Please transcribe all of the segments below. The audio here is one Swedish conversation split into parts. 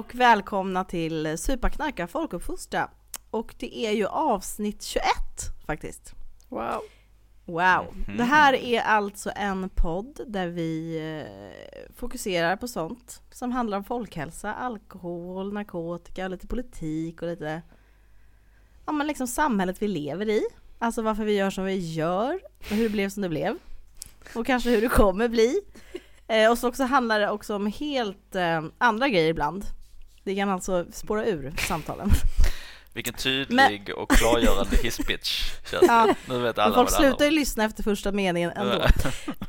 och välkomna till Superknarka folkuppfostra. Och det är ju avsnitt 21 faktiskt. Wow. Wow. Det här är alltså en podd där vi eh, fokuserar på sånt som handlar om folkhälsa, alkohol, narkotika, lite politik och lite ja men liksom samhället vi lever i. Alltså varför vi gör som vi gör och hur det blev som det blev. Och kanske hur det kommer bli. Eh, och så också handlar det också om helt eh, andra grejer ibland. Det kan alltså spåra ur samtalen. Vilken tydlig och klargörande hisspitch Ja. det. Nu vet alla Folk det handlar slutar ju lyssna efter första meningen ändå.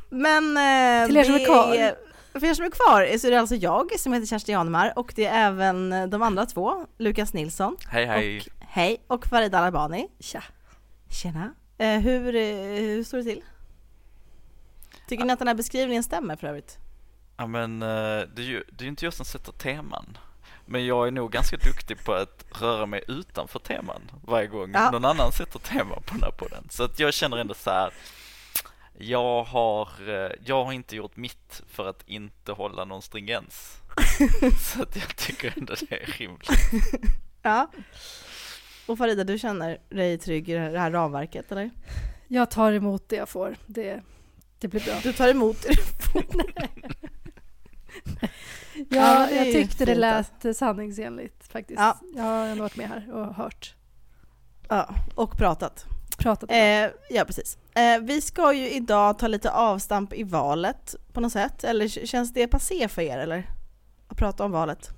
Men eh, Till er som är det kvar. För er som är kvar så är det alltså jag som heter Kerstin Janemar och det är även de andra två, Lukas Nilsson Hej hej. och hej och Farida Alabani. Tja. Tjena. Eh, hur, eh, hur står det till? Tycker ni att den här beskrivningen stämmer för övrigt? Ja men eh, det är ju det är ju inte jag som sätter teman. Men jag är nog ganska duktig på att röra mig utanför teman varje gång Ja. någon annan sätter teman på den här podden. Så att jag känner ändå så här. Jag har, eh, jag har inte gjort mitt för att inte hålla någon stringens. så att jag tycker ändå det är rimligt. Ja. Och Farida, du känner dig trygg i det här ramverket eller? Jag tar emot det jag får. Det, det blir bra. Du tar emot Ja, Ja, jag tyckte det alltså. lät sanningsenligt faktiskt. Ja. Jag har ändå varit med här och hört. ja, och pratat. Pratat. Eh, ja, precis. Eh, vi ska ju idag ta lite avstamp i valet på något sätt. Eller känns det passé för er eller? Att prata om valet?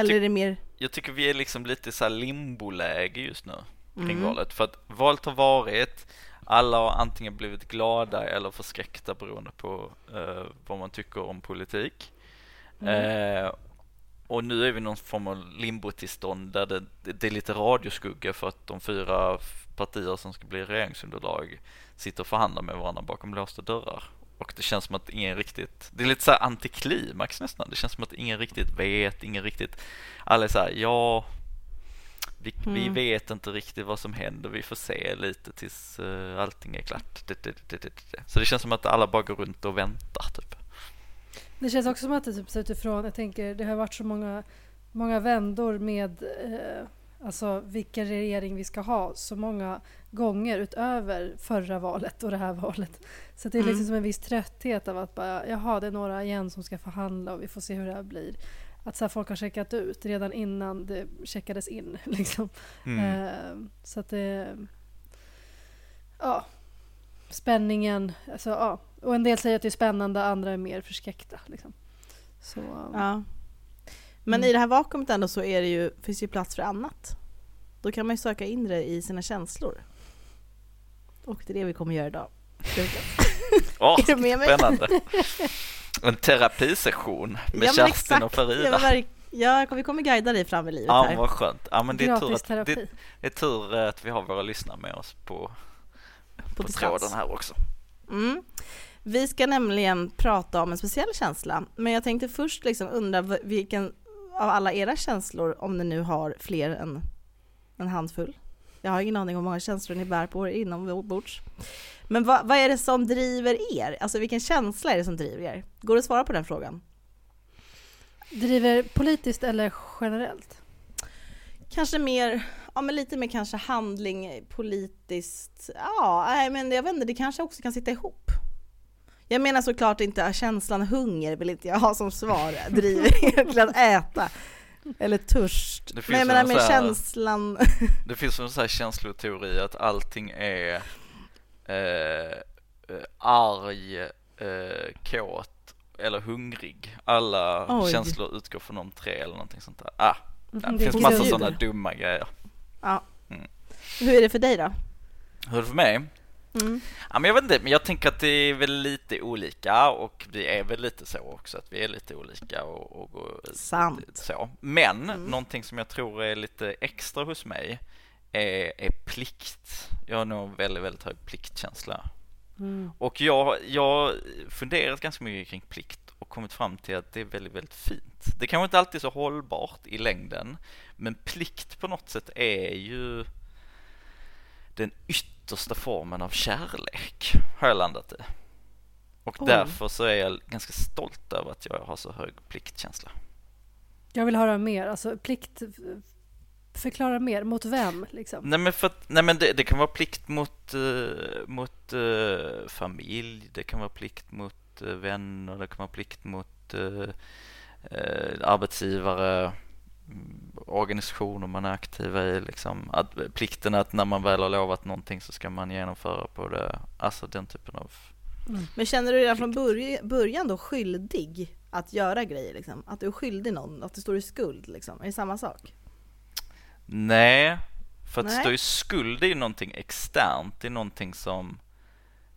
Eller är det mer... jag tycker vi är liksom lite så här limboläge just nu kring Mm. valet. För att valet har varit, alla har antingen blivit glada eller förskräckta beroende på eh, vad man tycker om politik. Eh, och nu är vi i någon form av limbotillstånd där det, det är lite radioskugga för att de fyra partier som ska bli regeringsunderlag sitter och förhandlar med varandra bakom låsta dörrar. Och det känns som att ingen riktigt, det är lite så här antiklimax nästan. Det känns som att ingen riktigt vet, ingen riktigt, alla är så här, ja, vi, vi Mm. vet inte riktigt vad som händer, vi får se lite tills uh, allting är klart. Så det känns som att alla bara går runt och väntar typ. Det känns också som att det typ så utifrån, jag tänker det har varit så många, många vändor med eh, alltså vilken regering vi ska ha så många gånger utöver förra valet och det här valet. Så det är liksom Mm. som en viss trötthet av att bara, jaha det är några igen som ska förhandla och vi får se hur det här blir. Att så här, folk har checkat ut redan innan det checkades in. Liksom. Mm. Eh, så att det... Ja. Spänningen. Alltså, ja. Och en del säger att det är spännande, andra är mer förskräckta. Liksom. Så, Ja. Men Mm. i det här vakuumet ändå så är det ju, finns ju plats för annat. Då kan man ju söka in det i sina känslor. Och det är det vi kommer göra idag. Åh, Är du med mig? spännande. En terapisession med Ja, Kerstin exakt. och Ja, Farida. ja, vi kommer guida dig fram i livet Ja, här. vad skönt. Ja, men det är, tur att, det, det är tur att vi har våra lyssnare med oss på, på, distans. tråden här också. Mm. Vi ska nämligen prata om en speciell känsla, men jag tänkte först liksom undra vilken av alla era känslor, om ni nu har fler än en handfull. Jag har ingen aning om hur många känslor ni bär på er inombords. Men vad, vad är det som driver er? Alltså vilken känsla är det som driver er? Går det att svara på den frågan? Driver politiskt eller generellt? Kanske mer, ja men lite mer kanske handling politiskt. Ja, nej men jag vet inte, det kanske också kan sitta ihop. Jag menar såklart inte att känslan hunger vill inte jag ha som svar, driver er till att äta. Eller törst. Det Men finns jag menar en med känslan, Det finns en sån här känsloteori att allting är eh, eh, arg, eh, kåt eller hungrig. Alla Oj. känslor utgår från de tre eller någonting sånt där. Ah, ja, det Mm, finns massa sådana dumma grejer. Ja. Mm. Hur är det för dig då? Hur är det för mig? Mm. Ja, men jag vet inte, men jag tänker att det är väl lite olika och vi är väl lite så också att vi är lite olika och, och, Sant. så. Men Mm. någonting som jag tror är lite extra hos mig är, är plikt. Jag har nog väldigt, väldigt hög pliktkänsla. Mm. Och jag, jag har funderat ganska mycket kring plikt och kommit fram till att det är väldigt, väldigt fint. Det kanske inte alltid är så hållbart i längden, men plikt på något sätt är ju den yttersta formen av kärlek, har jag landat i. Och Oj. därför så är jag ganska stolt över att jag har så hög pliktkänsla. Jag vill höra mer. Alltså plikt... Förklara mer. Mot vem? Liksom. Nej men, för att, nej, men det, det kan vara plikt mot, uh, mot uh, familj, det kan vara plikt mot uh, vänner, det kan vara plikt mot arbetsgivare, mm, organisationer man är aktiva i. Liksom. Att, plikten att när man väl har lovat någonting så ska man genomföra på det. Alltså den typen av Mm. Men känner du dig redan från början då skyldig att göra grejer? Liksom? Att du är skyldig någon, att du står i skuld? Liksom? Är det samma sak? Nej, för att Nej. stå i skuld är ju någonting externt. Det är någonting som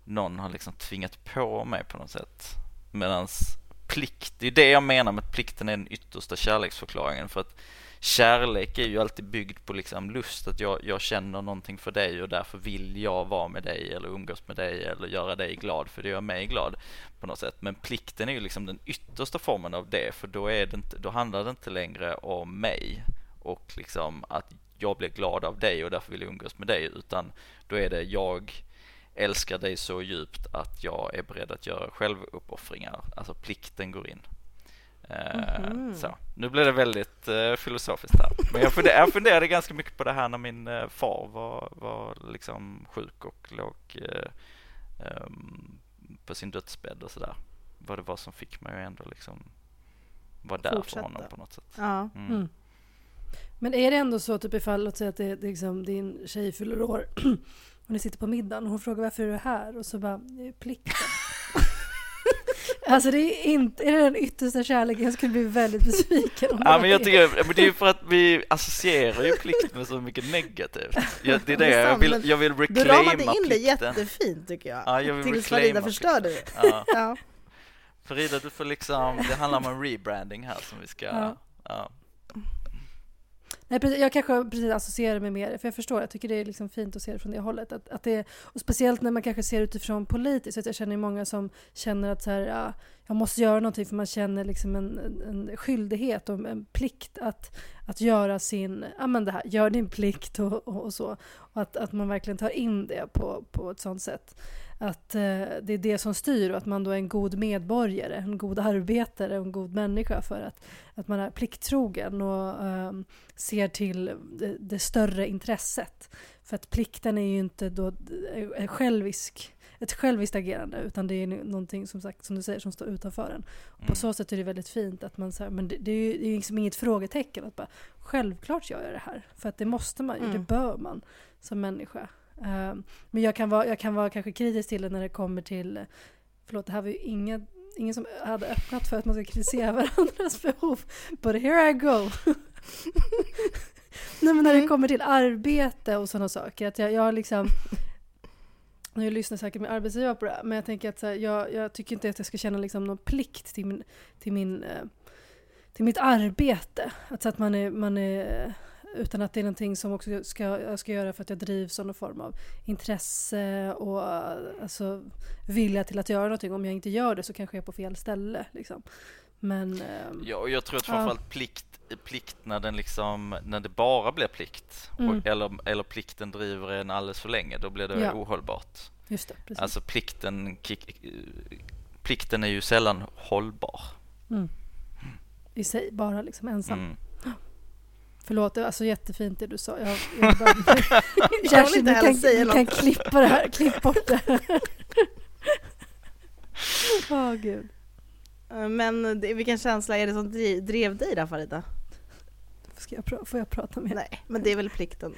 någon har liksom tvingat på mig på något sätt. Medans plikt, det är det jag menar med att plikten är den yttersta kärleksförklaringen. För att kärlek är ju alltid byggd på liksom lust, att jag, jag känner någonting för dig och därför vill jag vara med dig eller umgås med dig eller göra dig glad för det gör mig glad på något sätt. Men plikten är ju liksom den yttersta formen av det för då, är det inte, då handlar det inte längre om mig och liksom att jag blir glad av dig och därför vill jag umgås med dig utan då är det jag älskar dig så djupt att jag är beredd att göra självuppoffringar. Alltså plikten går in. Mm-hmm. Så, nu blev det väldigt uh, filosofiskt här. Men jag funderade, jag funderade, ganska mycket på det här när min uh, far var, var liksom sjuk och låg uh, um, på sin dödsbädd och sådär. Vad det var som fick mig att ändå liksom vara där Fortsätta. för honom på något sätt. Ja. Mm. Mm. Men är det ändå så, typ ifall, låt säga att det, liksom, din tjej fyller år och ni sitter på middagen och hon frågar varför är du här? Och så bara, plikten. Alltså det är inte, är det den yttersta kärleken? Jag skulle bli väldigt besviken om Ja men jag tycker, men det är ju för att vi associerar ju plikt med så mycket negativt. Jag, det är det, jag vill, jag vill reclaima plikten. Du ramade in det jättefint tycker jag. Ja, jag vill Tills Farida förstörde det. Ja. ja. Farida du får liksom, det handlar om en rebranding här som vi ska, ja. ja. Nej, precis, jag kanske precis associerar mig med det, för jag förstår, jag tycker det är liksom fint att se det från det hållet. Att, att det, och speciellt när man kanske ser utifrån politiskt, att jag känner många som känner att så här, ja, jag måste göra någonting för man känner liksom en, en skyldighet och en plikt att, att göra sin, ja men det här, gör din plikt och, och, och så. Och att, att man verkligen tar in det på, på ett sånt sätt att eh, det är det som styr och att man då är en god medborgare, en god arbetare och en god människa för att, att man är plikttrogen och eh, ser till det, det, större intresset. För att plikten är ju inte då självisk, ett själviskt agerande utan det är någonting som sagt som du säger som står utanför en. Och på mm. så sätt är det väldigt fint att man säger men det, det, är ju det är liksom inget frågetecken att bara självklart gör jag det här för att det måste man ju, mm. det bör man som människa. Ehm, men jag kan, vara, jag kan vara kanske kritisk till det när det kommer till, förlåt det här var ju ingen, ingen som hade öppnat för att man ska kritisera varandras behov. But here I go. Nej men när det mm. kommer till arbete och sådana saker, att jag, jag liksom jag lyssnar säkert med arbetsgivare på det här, men jag tänker att här, jag, jag, tycker inte att jag ska känna liksom någon plikt till, min, till, min, eh, till mitt arbete. Alltså att man är, man är utan att det är någonting som också ska, jag ska göra för att jag drivs av någon form av intresse och alltså, vilja till att göra någonting. Om jag inte gör det så kanske jag är på fel ställe. Liksom. Men, ehm, ja, och jag tror att framförallt ja. plikt, plikt när, den liksom, när det bara blir plikt mm. och, eller, eller plikten driver en alldeles för länge, då blir det ja. ohållbart. Just det, precis. Alltså plikten, plikten är ju sällan hållbar. Mm. I sig, bara liksom ensam. Mm. Förlåt, det var alltså jättefint det du sa. Jag, jag bara, Kerstin, du kan, du kan klippa det här, klipp bort det. Åh oh, gud. Eh, men vilken känsla är det som drev dig då Farida? Ska jag, får jag prata med? Nej, men det är väl plikten då.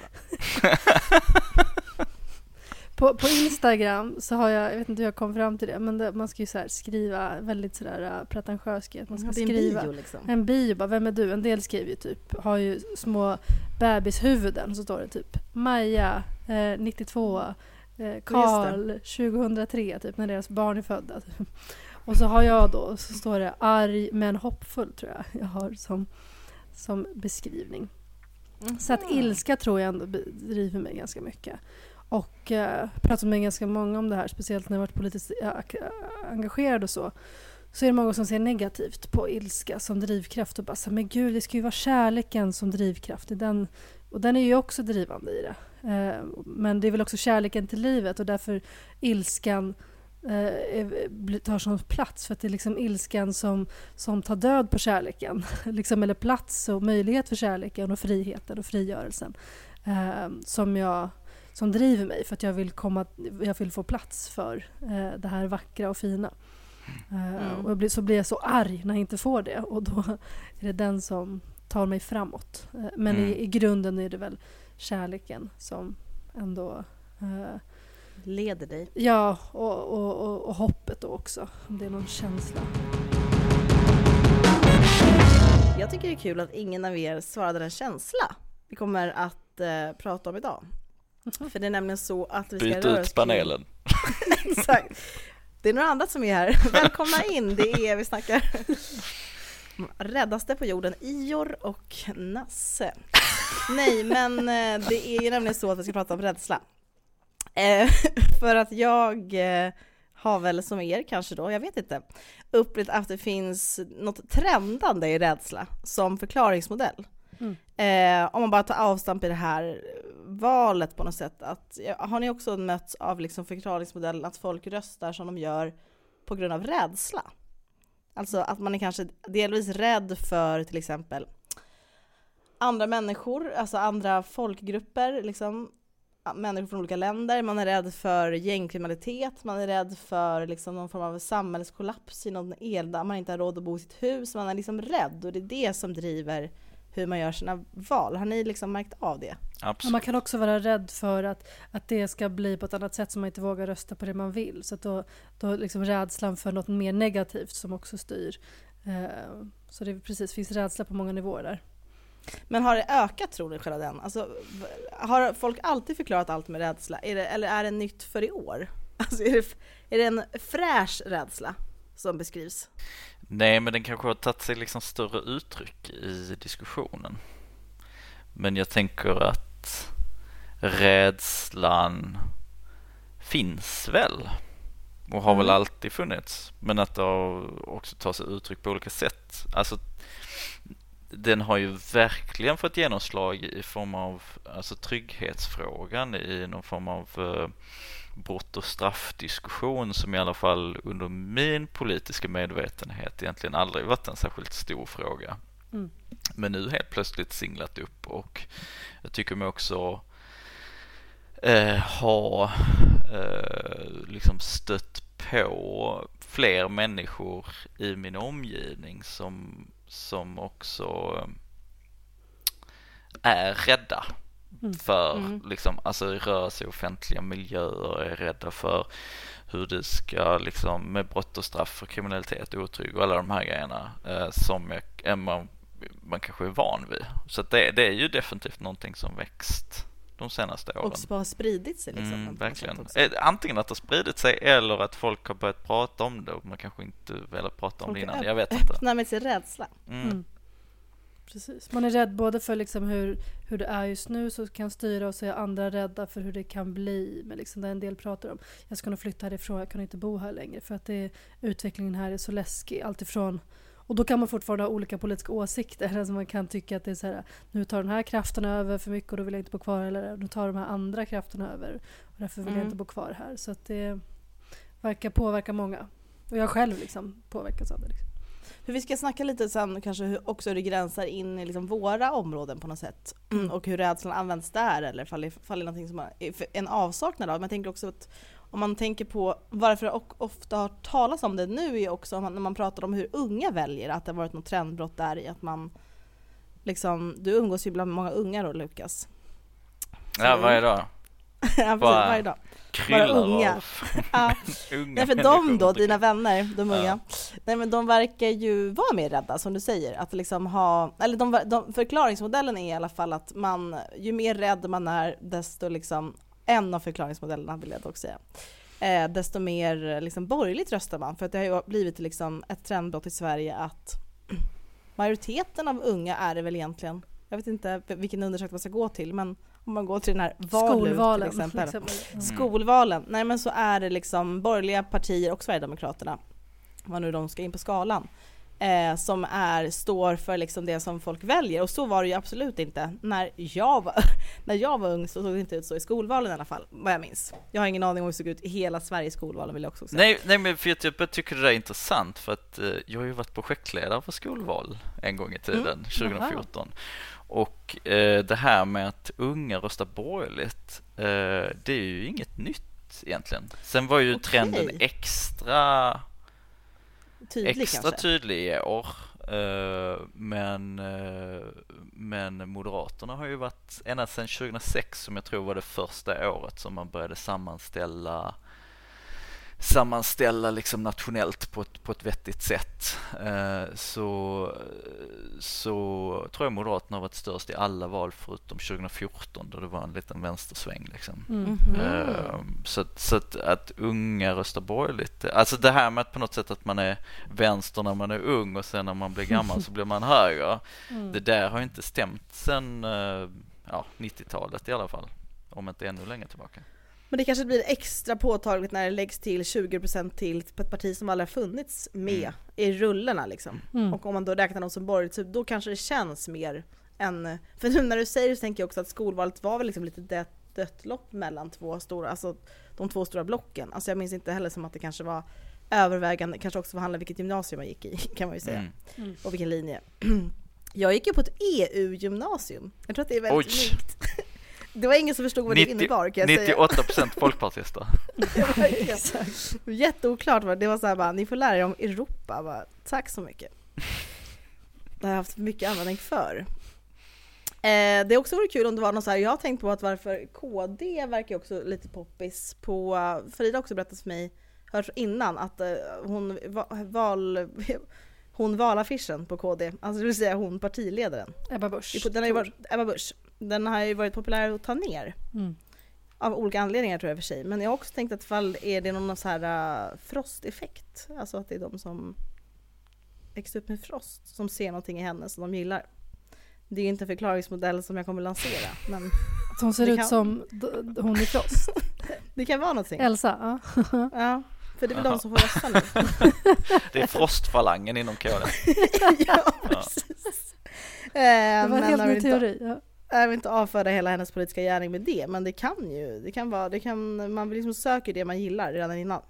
På, på Instagram så har jag, jag vet inte hur jag kom fram till det, men det, man ska ju så skriva väldigt sådär uh, pretentiöst Man ska ja, skriva en bio liksom. En bio, bara, vem är du? En del skriver ju typ, har ju små bebishuvuden, så står det typ Maja, eh, 92, eh, Karl, 2003, typ när deras barn är födda. Typ. Och så har jag då, så står det arg men hoppfull tror jag jag har som, som beskrivning. Mm. Så att ilska tror jag ändå driver mig ganska mycket. Och eh, pratat med ganska många om det här, speciellt när jag varit politiskt eh, engagerad och så. Så är det många som ser negativt på ilska som drivkraft och bara så men gud, det ska ju vara kärleken som drivkraft. Den, och den är ju också drivande i det. Eh, men det är väl också kärleken till livet och därför ilskan eh, tar sån plats för att det är liksom ilskan som, som tar död på kärleken. liksom, eller plats och möjlighet för kärleken och friheten och frigörelsen. Eh, som, jag, som driver mig för att jag vill, komma, jag vill få plats för eh, det här vackra och fina. Eh, Mm. och blir, så blir jag så arg när jag inte får det och då är det den som tar mig framåt. Eh, men Mm. i, i grunden är det väl kärleken som ändå eh, Leder dig. Ja, och, och, och, och hoppet då också. Om det är någon känsla. Jag tycker det är kul att ingen av er svarade den känsla vi kommer att eh, prata om idag. För det är nämligen så att vi ska Byt röra oss ut panelen. Exakt. Det är några andra som är här. Välkomna in, det är vi snackar räddaste på jorden, Ior och Nasse. Nej, men eh, det är ju nämligen så att vi ska prata om rädsla. Eh, För att jag eh, har väl som er kanske då, jag vet inte, upplevt att det finns något trendande i rädsla som förklaringsmodell. Mm. Eh, om man bara tar avstamp i det här valet på något sätt. Att, har ni också mötts av liksom förklaringsmodellen att folk röstar som de gör på grund av rädsla? Alltså att man är kanske delvis rädd för till exempel andra människor, alltså andra folkgrupper, liksom människor från olika länder, man är rädd för gängkriminalitet, man är rädd för liksom någon form av samhällskollaps i någon elda, man inte har råd att bo i sitt hus, man är liksom rädd och det är det som driver hur man gör sina val. Har ni liksom märkt av det? Absolut. man kan också vara rädd för att, att det ska bli på ett annat sätt så man inte vågar rösta på det man vill. Så att då, då liksom rädslan för något mer negativt som också styr. Eh, så det är precis, finns rädsla på många nivåer där. Men har det ökat tror ni själva den? Alltså, har folk alltid förklarat allt med rädsla? Är det, eller är det nytt för i år? Alltså, är, det, är det en fräsch rädsla som beskrivs? Nej, men den kanske har tagit sig liksom större uttryck i diskussionen. Men jag tänker att rädslan finns väl och har väl Mm. alltid funnits. Men att det också tagit sig uttryck på olika sätt. Alltså, den har ju verkligen fått genomslag i form av alltså, trygghetsfrågan i någon form av eh, brott och straffdiskussion som i alla fall under min politiska medvetenhet egentligen aldrig varit en särskilt stor fråga. Mm. Men nu helt plötsligt singlat upp och jag tycker mig också eh, ha eh, liksom stött på fler människor i min omgivning som, som också är rädda Mm. för Mm. liksom, alltså röra sig i offentliga miljöer, är rädda för hur det ska liksom med brott och straff och kriminalitet och otrygg och alla de här grejerna eh, som jag, eh, man, man kanske är van vid. Så det, det är ju definitivt någonting som växt de senaste åren. Och som har spridit sig liksom. Mm, verkligen. Eh, Antingen att det har spridit sig eller att folk har börjat prata om det och man kanske inte velat prata om Folk det innan. Jag vet inte. Öppna med sin rädsla. Mm. Precis. Man är rädd både för liksom hur, hur det är just nu så kan styra och så är andra rädda för hur det kan bli. Men liksom det en del pratar om. Jag ska nog flytta härifrån, jag kan inte bo här längre. För att det, utvecklingen här är så läskig. Alltifrån och då kan man fortfarande ha olika politiska åsikter. Alltså man kan tycka att det är så här, nu tar den här kraften över för mycket och då vill jag inte bo kvar. Eller nu tar de här andra krafterna över och därför vill jag Mm. inte bo kvar här. Så att det verkar påverka många. Och jag själv liksom påverkas av det. Liksom. För vi ska snacka lite sen kanske hur, också hur det gränsar in i liksom våra områden på något sätt. Mm. Och hur rädslan används där eller fall det är någonting som man, är en avsaknad av. Men jag tänker också att om man tänker på varför det ofta har talats om det nu är också om man, när man pratar om hur unga väljer, att det har varit något trendbrott där i att man liksom, du umgås ju bland många unga då Lukas. Ja, varje dag ja precis, Bara- varje dag. Kryllar unga. av Ja. unga Nej för de då, dina vänner, de Ja. unga, nej men de verkar ju vara mer rädda som du säger. Att liksom ha, eller de, de, förklaringsmodellen är i alla fall att man, ju mer rädd man är desto liksom, en av förklaringsmodellerna vill jag dock säga, eh, desto mer liksom borgerligt röstar man. För att det har ju blivit liksom ett trendbrott i Sverige att majoriteten av unga är det väl egentligen, jag vet inte vilken undersökning man ska gå till, men om man går till den här Valut Skolvalen till exempel. Mm. Skolvalen, nej men så är det liksom borgerliga partier och Sverigedemokraterna, vad nu de ska in på skalan, eh, som är, står för liksom det som folk väljer och så var det ju absolut inte. När jag var, när jag var ung så såg det inte ut så i skolvalen i alla fall, vad jag minns. Jag har ingen aning om hur det såg ut i hela Sveriges skolvalen vill jag också säga. Nej, nej men för jag typ, tycker det är intressant för att eh, jag har ju varit projektledare för skolval en gång i tiden, Mm. 2014. Och eh, det här med att unga röstar borgerligt, eh, det är ju inget nytt egentligen. Sen var ju Okej. trenden extra Tydlig extra kanske. tydlig i år. Eh, Men, eh, men Moderaterna har ju varit ända sedan 2006 som jag tror var det första året som man började sammanställa sammanställa liksom nationellt på ett, på ett vettigt sätt Eh, så, så tror jag Moderaterna har varit störst i alla val förutom 2014 då det var en liten vänstersväng liksom. Mm. Ehm, Så, att, så att, att unga röstar borgerligt. Alltså det här med att på något sätt att man är vänster när man är ung och sen när man blir gammal så blir man höger. Mm. Det där har ju inte stämt sen eh, ja, 90-talet i alla fall. Om inte ännu längre tillbaka. Men det kanske blir extra påtagligt när det läggs till 20% till på ett parti som aldrig har funnits med Mm. i rullorna liksom. Mm. Och om man då räknar dem som borgerligt, så då kanske det känns mer än... För nu när du säger det så tänker jag också att skolvalet var väl liksom lite dött, dött lopp mellan två stora, alltså de två stora blocken. Alltså jag minns inte heller som att det kanske var övervägande, kanske också handlade om vilket gymnasium man gick i kan man ju säga. Mm. Och vilken linje. Jag gick ju på ett EU-gymnasium. Jag tror att det är väldigt Oj. unikt. Det var ingen som förstod vad det 90 innebar kan jag säga. 98 procent folkpartister. Verkligen. Jätteoklart. va? Det var så här bara, ni får lära er om Europa. Bara, Tack så mycket. Det har jag haft mycket användning för. Eh, det också varit kul om det var något så här, jag har tänkt på att varför KD verkar också lite poppis på, Frida har också berättat för mig, hört innan att eh, hon va- val, hon valaffischen på KD, alltså det vill säga hon partiledaren. Ebba Busch. Den har ju varit, Ebba Busch, den har ju varit populär att ta ner. Mm. Av olika anledningar tror jag för sig. Men jag har också tänkt att fall är det någon så här uh, frosteffekt? Alltså att det är de som växte upp med frost som ser någonting i henne som de gillar. Det är ju inte en förklaringsmodell som jag kommer lansera, men Att hon ser ut kan- som hon i Frost. det kan vara någonting. Elsa, ja. Ja, för det är väl de som får rösta nu. Det är frostfalangen inom KD. ja, precis. Eh, Det var en men helt ny teori. Ja jag vill inte avfärda hela hennes politiska gärning med det, men det kan ju, det kan vara, det kan, man liksom söker det man gillar redan innan.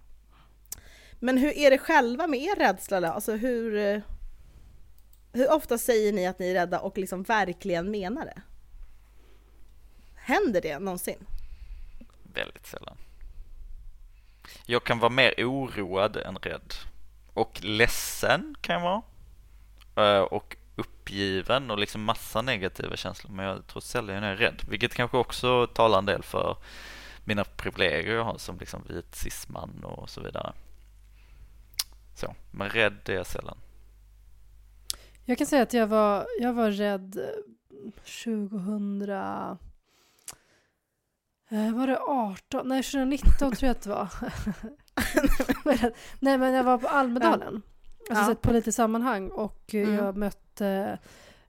Men hur är det själva med er rädsla då? Alltså hur, hur ofta säger ni att ni är rädda och liksom verkligen menar det? Händer det någonsin? Väldigt sällan. Jag kan vara mer oroad än rädd. Och ledsen kan jag vara. Eh, och uppgiven och liksom massa negativa känslor. Men jag tror sällan jag är rädd. Vilket kanske också talar en del för mina privilegier jag har som liksom vit cisman och så vidare. Så, men rädd är jag sällan. Jag kan säga att jag var, jag var rädd 2000... Eh, var det 18? Nej, 2019 tror jag att det var. Nej, men jag var på Almedalen. Alltså Ja. ett politiskt sammanhang och eh, Mm. jag mötte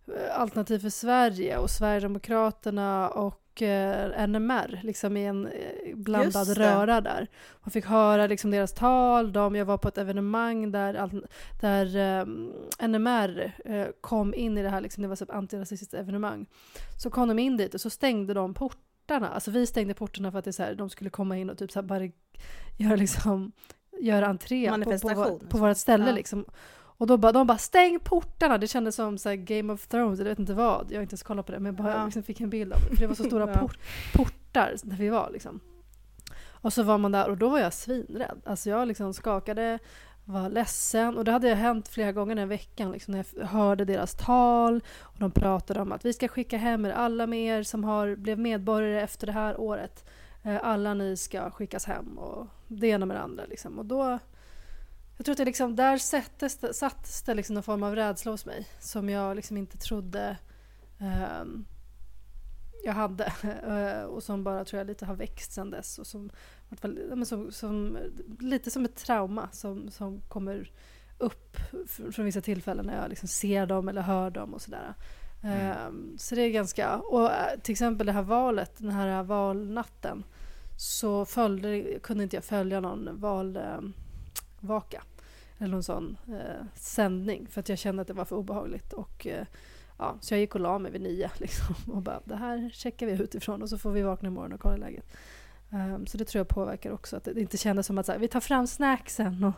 eh, Alternativ för Sverige och Sverigedemokraterna och eh, NMR liksom i en eh, blandad röra där. Man fick höra liksom deras tal, de, jag var på ett evenemang där, där eh, NMR eh, kom in i det här, liksom, det var ett antirasistiskt evenemang. Så kom de in dit och så stängde de portarna, alltså vi stängde portarna för att det så här, de skulle komma in och typ så här bara göra liksom göra entré på, på, vårt ställe Ja. liksom. Och då bara, de bara stäng portarna, det kändes som så Game of Thrones, jag vet inte vad, jag har inte ens kollat på det men jag bara Ja. liksom fick en bild av det, för det var så stora Ja. port, portar där vi var liksom. Och så var man där och då var jag svinrädd. Alltså jag liksom skakade, var ledsen och det hade hänt flera gånger den veckan liksom, när jag hörde deras tal och de pratade om att vi ska skicka hem er, alla med er som har, blev medborgare efter det här året. Eh, Alla ni ska skickas hem och det ena med det andra. Liksom. Och då, jag tror att det liksom, där sattes det, sattes det liksom någon form av rädsla hos mig som jag liksom inte trodde ehm, jag hade eh, och som bara tror jag lite har växt sedan dess och som, som, som lite som ett trauma som, som kommer upp från vissa tillfällen när jag liksom ser dem eller hör dem och sådär. Ehm, så det är ganska, och eh, till exempel det här valet, den här valnatten så följde, kunde inte jag följa någon valvaka. Eh, eller någon sån eh, sändning för att jag kände att det var för obehagligt. Och, eh, ja, så jag gick och la mig vid nio liksom, och bara det här checkar vi utifrån och så får vi vakna imorgon och kolla läget. Um, så det tror jag påverkar också att det inte kändes som att så här, vi tar fram snacksen och,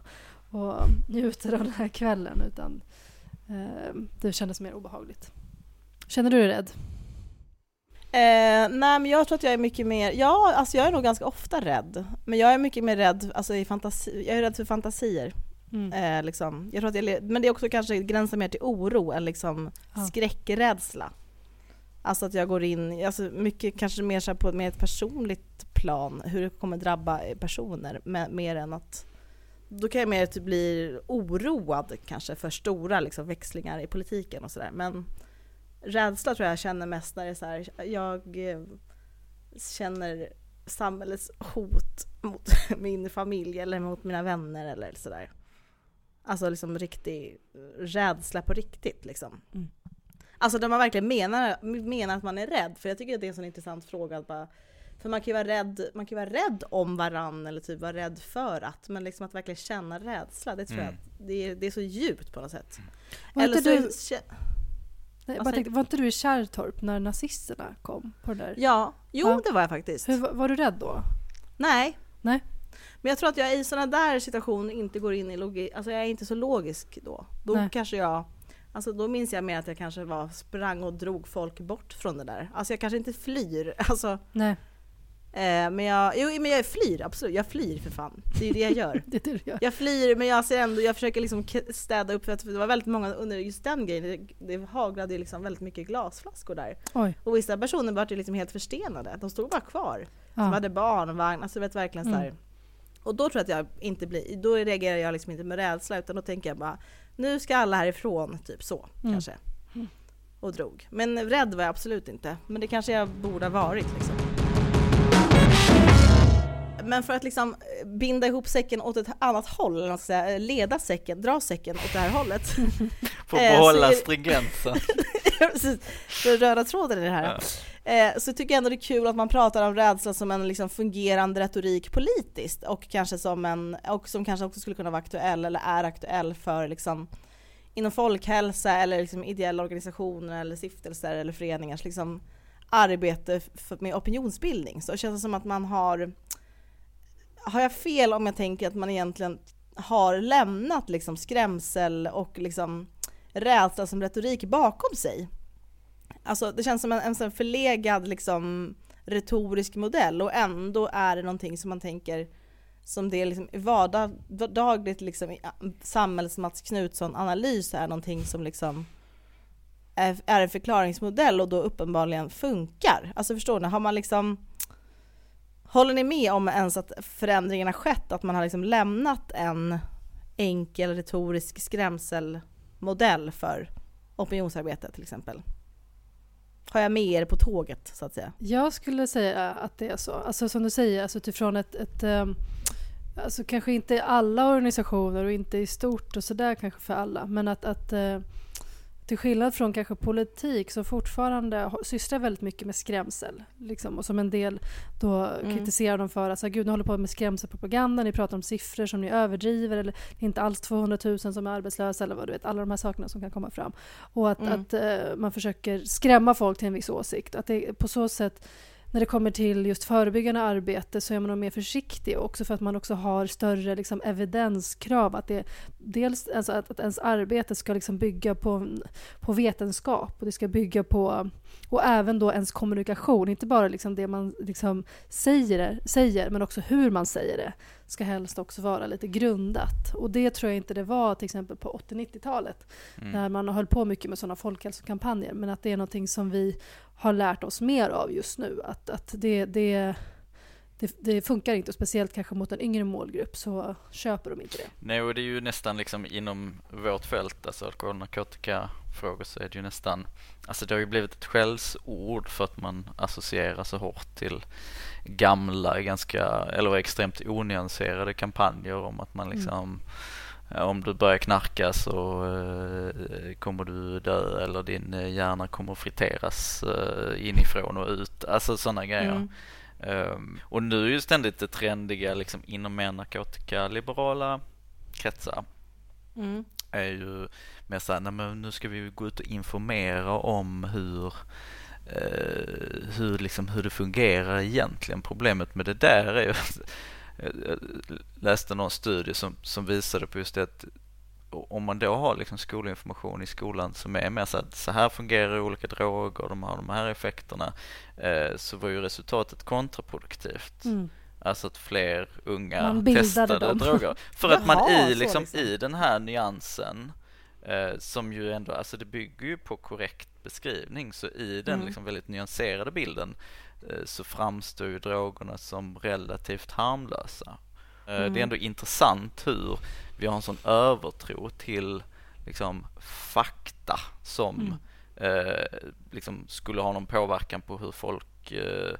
och njuter av den här kvällen utan eh, det kändes mer obehagligt. Känner du dig rädd? Eh, nej men jag tror att jag är mycket mer, ja alltså jag är nog ganska ofta rädd. Men jag är mycket mer rädd, alltså i fantasi, jag är rädd för fantasier. Mm. Eh, liksom. jag tror att jag, men det är också kanske gränsen mer till oro än liksom ja. skräckrädsla. Alltså att jag går in, alltså mycket kanske mer så på mer ett personligt plan, hur det kommer drabba personer, med, mer än att då kan jag mer typ bli oroad kanske för stora liksom, växlingar i politiken och sådär. Men rädsla tror jag känner mest när det är så här, jag eh, känner samhällets hot mot min familj eller mot mina vänner eller sådär. Alltså liksom riktig rädsla på riktigt liksom. Mm. Alltså där man verkligen menar, menar att man är rädd. För jag tycker att det är en sån intressant fråga att bara för man kan ju vara rädd, man kan vara rädd om varann eller typ vara rädd för att. Men liksom att verkligen känna rädsla, det tror mm. jag det är, det är så djupt på något sätt. Var eller så, du, nej, bara tänkte, var inte du i Kärrtorp när nazisterna kom? På det där? Ja, jo ja. det var jag faktiskt. Hur, var du rädd då? Nej. Nej. Men jag tror att jag i sådana där situationer inte går in i logik, alltså jag är inte så logisk då. Då nej. kanske jag Alltså då minns jag mer att jag kanske var, sprang och drog folk bort från det där. Alltså jag kanske inte flyr. Alltså, Nej. Eh, men jag, jo, men jag flyr absolut, jag flyr för fan. Det är det jag gör. det det gör. Jag flyr men jag ser ändå, jag försöker liksom städa upp för att det var väldigt många under just den grejen, det, det haglade liksom väldigt mycket glasflaskor där. Oj. Och vissa personer var liksom helt förstenade, de stod bara kvar. Ja. Som hade barnvagn, alltså vet verkligen mm. så Och då tror jag att jag inte blir, då reagerar jag liksom inte med rädsla utan då tänker jag bara nu ska alla härifrån, typ så mm. kanske. Mm. Och drog. Men rädd var jag absolut inte. Men det kanske jag borde ha varit liksom. Men för att liksom binda ihop säcken åt ett annat håll, eller säga, leda säcken, dra säcken åt det här hållet. För att behålla eh, stringensen. Precis, för röda tråden i det här. Ja. Eh, så tycker jag ändå det är kul att man pratar om rädsla som en liksom fungerande retorik politiskt och kanske som en, och som kanske också skulle kunna vara aktuell eller är aktuell för liksom inom folkhälsa eller liksom ideella organisationer eller stiftelser eller föreningars liksom arbete med opinionsbildning. Så det känns som att man har, har jag fel om jag tänker att man egentligen har lämnat liksom skrämsel och liksom rädsla som retorik bakom sig? Alltså det känns som en, en förlegad liksom retorisk modell och ändå är det någonting som man tänker som det är liksom vardagligt liksom äh, samhälls-Mats Knutsson-analys är någonting som liksom är, är en förklaringsmodell och då uppenbarligen funkar. Alltså förstår ni, har man liksom Håller ni med om ens att förändringen har skett? Att man har liksom lämnat en enkel retorisk skrämselmodell för opinionsarbete till exempel? har jag med er på tåget så att säga? Jag skulle säga att det är så. Alltså som du säger, alltså utifrån ett, ett um, alltså kanske inte alla organisationer och inte i stort och sådär kanske för alla, men att, att uh, till skillnad från kanske politik som fortfarande sysslar väldigt mycket med skrämsel. Liksom, och som en del då mm. kritiserar dem för att alltså, gud, ni håller på med skrämselpropaganda, ni pratar om siffror som ni överdriver eller det är inte alls 200 000 som är arbetslösa eller vad du vet, alla de här sakerna som kan komma fram. Och att, mm. att uh, man försöker skrämma folk till en viss åsikt. Att det på så sätt när det kommer till just förebyggande arbete så är man nog mer försiktig också för att man också har större liksom, evidenskrav. Att det, dels alltså att, att ens arbete ska liksom bygga på, på vetenskap och det ska bygga på och även då ens kommunikation, inte bara liksom det man liksom säger, säger men också hur man säger det ska helst också vara lite grundat. Och det tror jag inte det var till exempel på 80-90-talet mm. när man höll på mycket med sådana folkhälsokampanjer. Men att det är någonting som vi har lärt oss mer av just nu. Att, att det, det, det, det, funkar inte, och speciellt kanske mot en yngre målgrupp så köper de inte det. Nej, och det är ju nästan liksom inom vårt fält, alltså alkohol och narkotikafrågor så är det ju nästan, alltså det har ju blivit ett skällsord för att man associerar så hårt till gamla, ganska, eller extremt onyanserade kampanjer om att man mm. liksom mm om du börjar knarka så eh, kommer du dö eller din eh, hjärna kommer friteras inifrån och ut. Alltså sådana grejer. Mm. Um, och nu är ju ständigt det trendiga liksom inom mer narkotikaliberala kretsar Mm. är ju mer såhär, nej men nu ska vi gå ut och informera om hur eh, hur, liksom, hur det fungerar egentligen. Problemet med det där är ju jag läste någon studie som, som visade på just det att om man då har liksom skolinformation i skolan som är mer så att så här fungerar olika droger, de har de här effekterna, eh, så var ju resultatet kontraproduktivt. Mm. Alltså att fler unga testade dem. droger. För att man Jaha, i, liksom, liksom. i den här nyansen eh, som ju ändå, alltså det bygger ju på korrekt beskrivning så i den Mm. liksom väldigt nyanserade bilden eh, så framstår ju drogerna som relativt harmlösa. Eh, Det Mm. är ändå intressant hur vi har en sån övertro till liksom fakta som Mm. eh, liksom skulle ha någon påverkan på hur folk eh,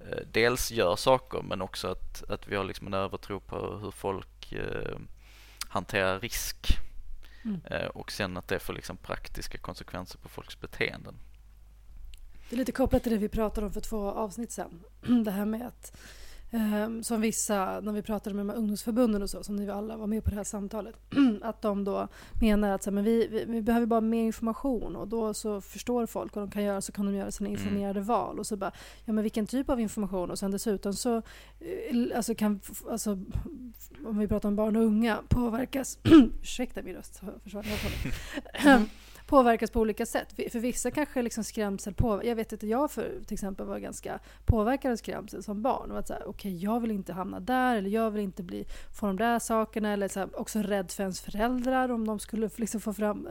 eh, dels gör saker men också att, att vi har liksom en övertro på hur folk eh, hanterar risk Mm. eh, och sen att det får liksom praktiska konsekvenser på folks beteenden. Det är lite kopplat till det vi pratade om för två avsnitt sedan. Det här med att ehm, som vissa, när vi pratade med de här ungdomsförbunden och så, som ni alla var med på det här samtalet, att de då menar att så här, men vi, vi, vi behöver bara mer information och då så förstår folk vad de kan göra så kan de göra sina informerade val. Och så bara, ja men vilken typ av information? Och sen dessutom så, eh, alltså kan, alltså, om vi pratar om barn och unga, påverkas, ursäkta min röst, försvann och hållet. Påverkas på olika sätt. För vissa kanske liksom skrämsel på... Jag vet att jag för, till exempel var ganska påverkad av skrämsel som barn. Och att så här, okej, jag vill inte hamna där eller jag vill inte bli, få de där sakerna. Eller så här, också rädd för ens föräldrar om de skulle liksom få fram...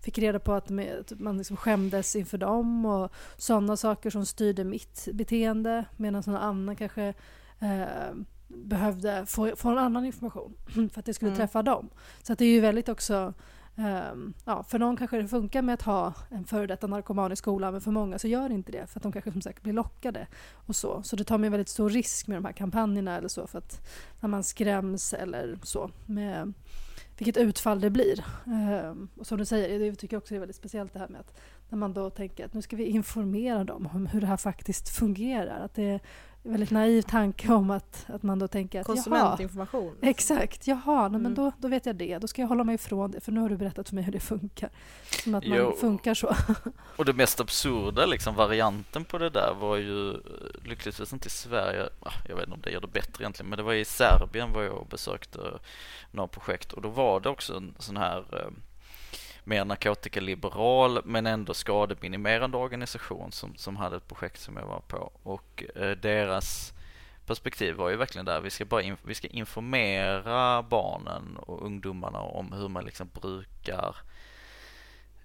Fick reda på att man liksom skämdes inför dem och sådana saker som styrde mitt beteende. Medan någon annan kanske eh, behövde få, få en annan information för att det skulle Mm. träffa dem. Så att det är ju väldigt också Um, ja, för någon kanske det funkar med att ha en före detta narkoman i skolan men för många så gör det inte det för att de kanske som sagt blir lockade. och Så Så det tar med en väldigt stor risk med de här kampanjerna eller så för att när man skräms eller så med vilket utfall det blir. Um, och som du säger, jag tycker också det är väldigt speciellt det här med att när man då tänker att nu ska vi informera dem om hur det här faktiskt fungerar. Att det är väldigt naiv tanke om att, att man då tänker att jaha, Konsumentinformation. Exakt, jaha, nej, men Mm. då, då vet jag det. Då ska jag hålla mig ifrån det för nu har du berättat för mig hur det funkar. Som att man Jo. funkar så. Och det mest absurda liksom, varianten på det där var ju lyckligtvis inte i Sverige, ah, jag vet inte om det gör det bättre egentligen, men det var i Serbien var jag och besökte några projekt och då var det också en sån här eh, mer narkotikaliberal men ändå skademinimerande organisation som, som hade ett projekt som jag var på och eh, deras perspektiv var ju verkligen där, vi ska bara in, vi ska informera barnen och ungdomarna om hur man liksom brukar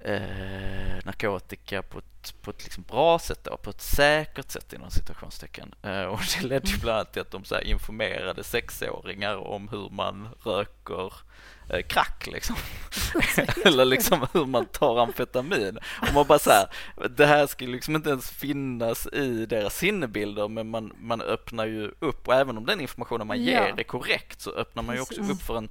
eh, narkotika på ett, på ett liksom bra sätt då, på ett säkert sätt inom citationstecken. Eh, och det ledde ju bland annat till att de så här informerade sexåringar om hur man röker eh, crack liksom. Eller liksom hur man tar amfetamin. Och man bara så här, det här skulle liksom inte ens finnas i deras sinnebilder men man, man öppnar ju upp och även om den informationen man ger Ja. är korrekt så öppnar man ju också upp för en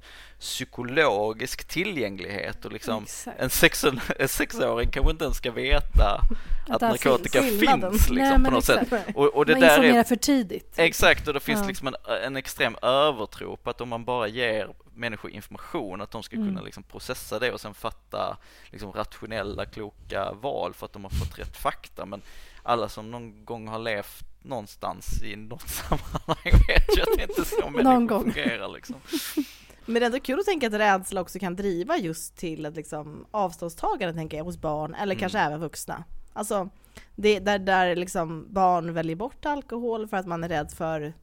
psykologisk tillgänglighet och liksom Exakt. en, sex, en sexåring kanske inte ens ska veta att, narkotika finns. liksom, Nej, på något sätt. Och, och det man där informerar är för tidigt. Exakt, och det finns Ja. liksom en, en extrem övertro på att om man bara ger människor information att de ska Mm. kunna liksom processa det och sen fatta liksom rationella, kloka val för att de har fått rätt fakta. Men alla som någon gång har levt någonstans i något sammanhang vet ju att det inte är så människor fungerar liksom. Men det är ändå kul att tänka att rädsla också kan driva just till ett liksom avståndstagande tänker jag hos barn eller Mm. kanske även vuxna. Alltså det, där, där liksom barn väljer bort alkohol för att man är rädd för,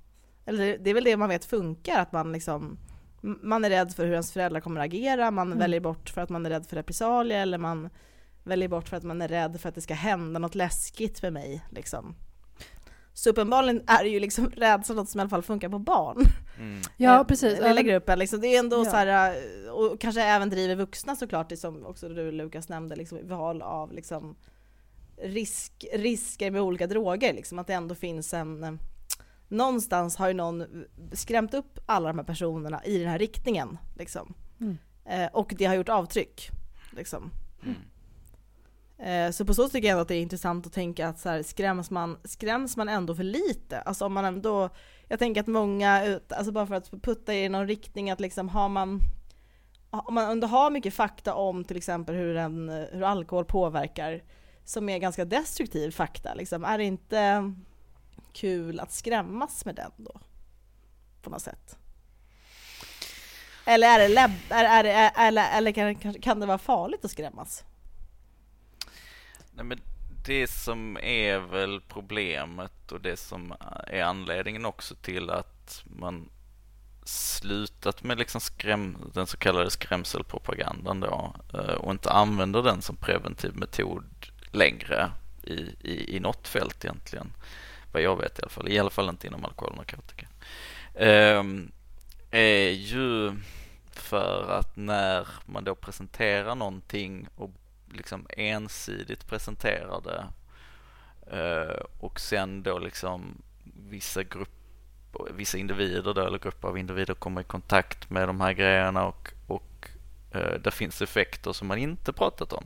eller det är väl det man vet funkar, att man liksom man är rädd för hur ens föräldrar kommer att agera, man Mm. väljer bort för att man är rädd för repressalier eller man väljer bort för att man är rädd för att det ska hända något läskigt med mig. Liksom. Så uppenbarligen är det ju liksom rädsla något som i alla fall funkar på barn. Mm. Ja, Eh, precis. Lilla gruppen, liksom. det är ändå Ja. så här, eh, och kanske även driver vuxna såklart, det som också du Lukas nämnde, liksom, val av liksom, risk, risker med olika droger. Liksom, att det ändå finns en... Någonstans har ju någon skrämt upp alla de här personerna i den här riktningen. Liksom. Mm. Eh, och det har gjort avtryck. Liksom. Mm. Eh, Så på så sätt tycker jag ändå att det är intressant att tänka att så här, skräms, man, skräms man ändå för lite? Alltså om man ändå, jag tänker att många, ut- alltså bara för att putta i någon riktning att liksom har man om man ändå har mycket fakta om till exempel hur, en, hur alkohol påverkar som är ganska destruktiv fakta, liksom, är det inte kul att skrämmas med den då? På något sätt. Eller, är det läbb, är, är, är, eller, eller kan, kan det vara farligt att skrämmas? Nej, men det som är väl problemet och det som är anledningen också till att man slutat med liksom skräm, den så kallade skrämselpropagandan då eh, och inte använder den som preventiv metod längre i, i, i något fält egentligen. Vad jag vet i alla fall, i alla fall inte inom alkohol och narkotika. Ehm, är ju för att när man då presenterar någonting och liksom ensidigt presenterar det eh, och sen då liksom vissa grupper vissa individer då, eller grupper av individer kommer i kontakt med de här grejerna och, och eh, det finns effekter som man inte pratat om.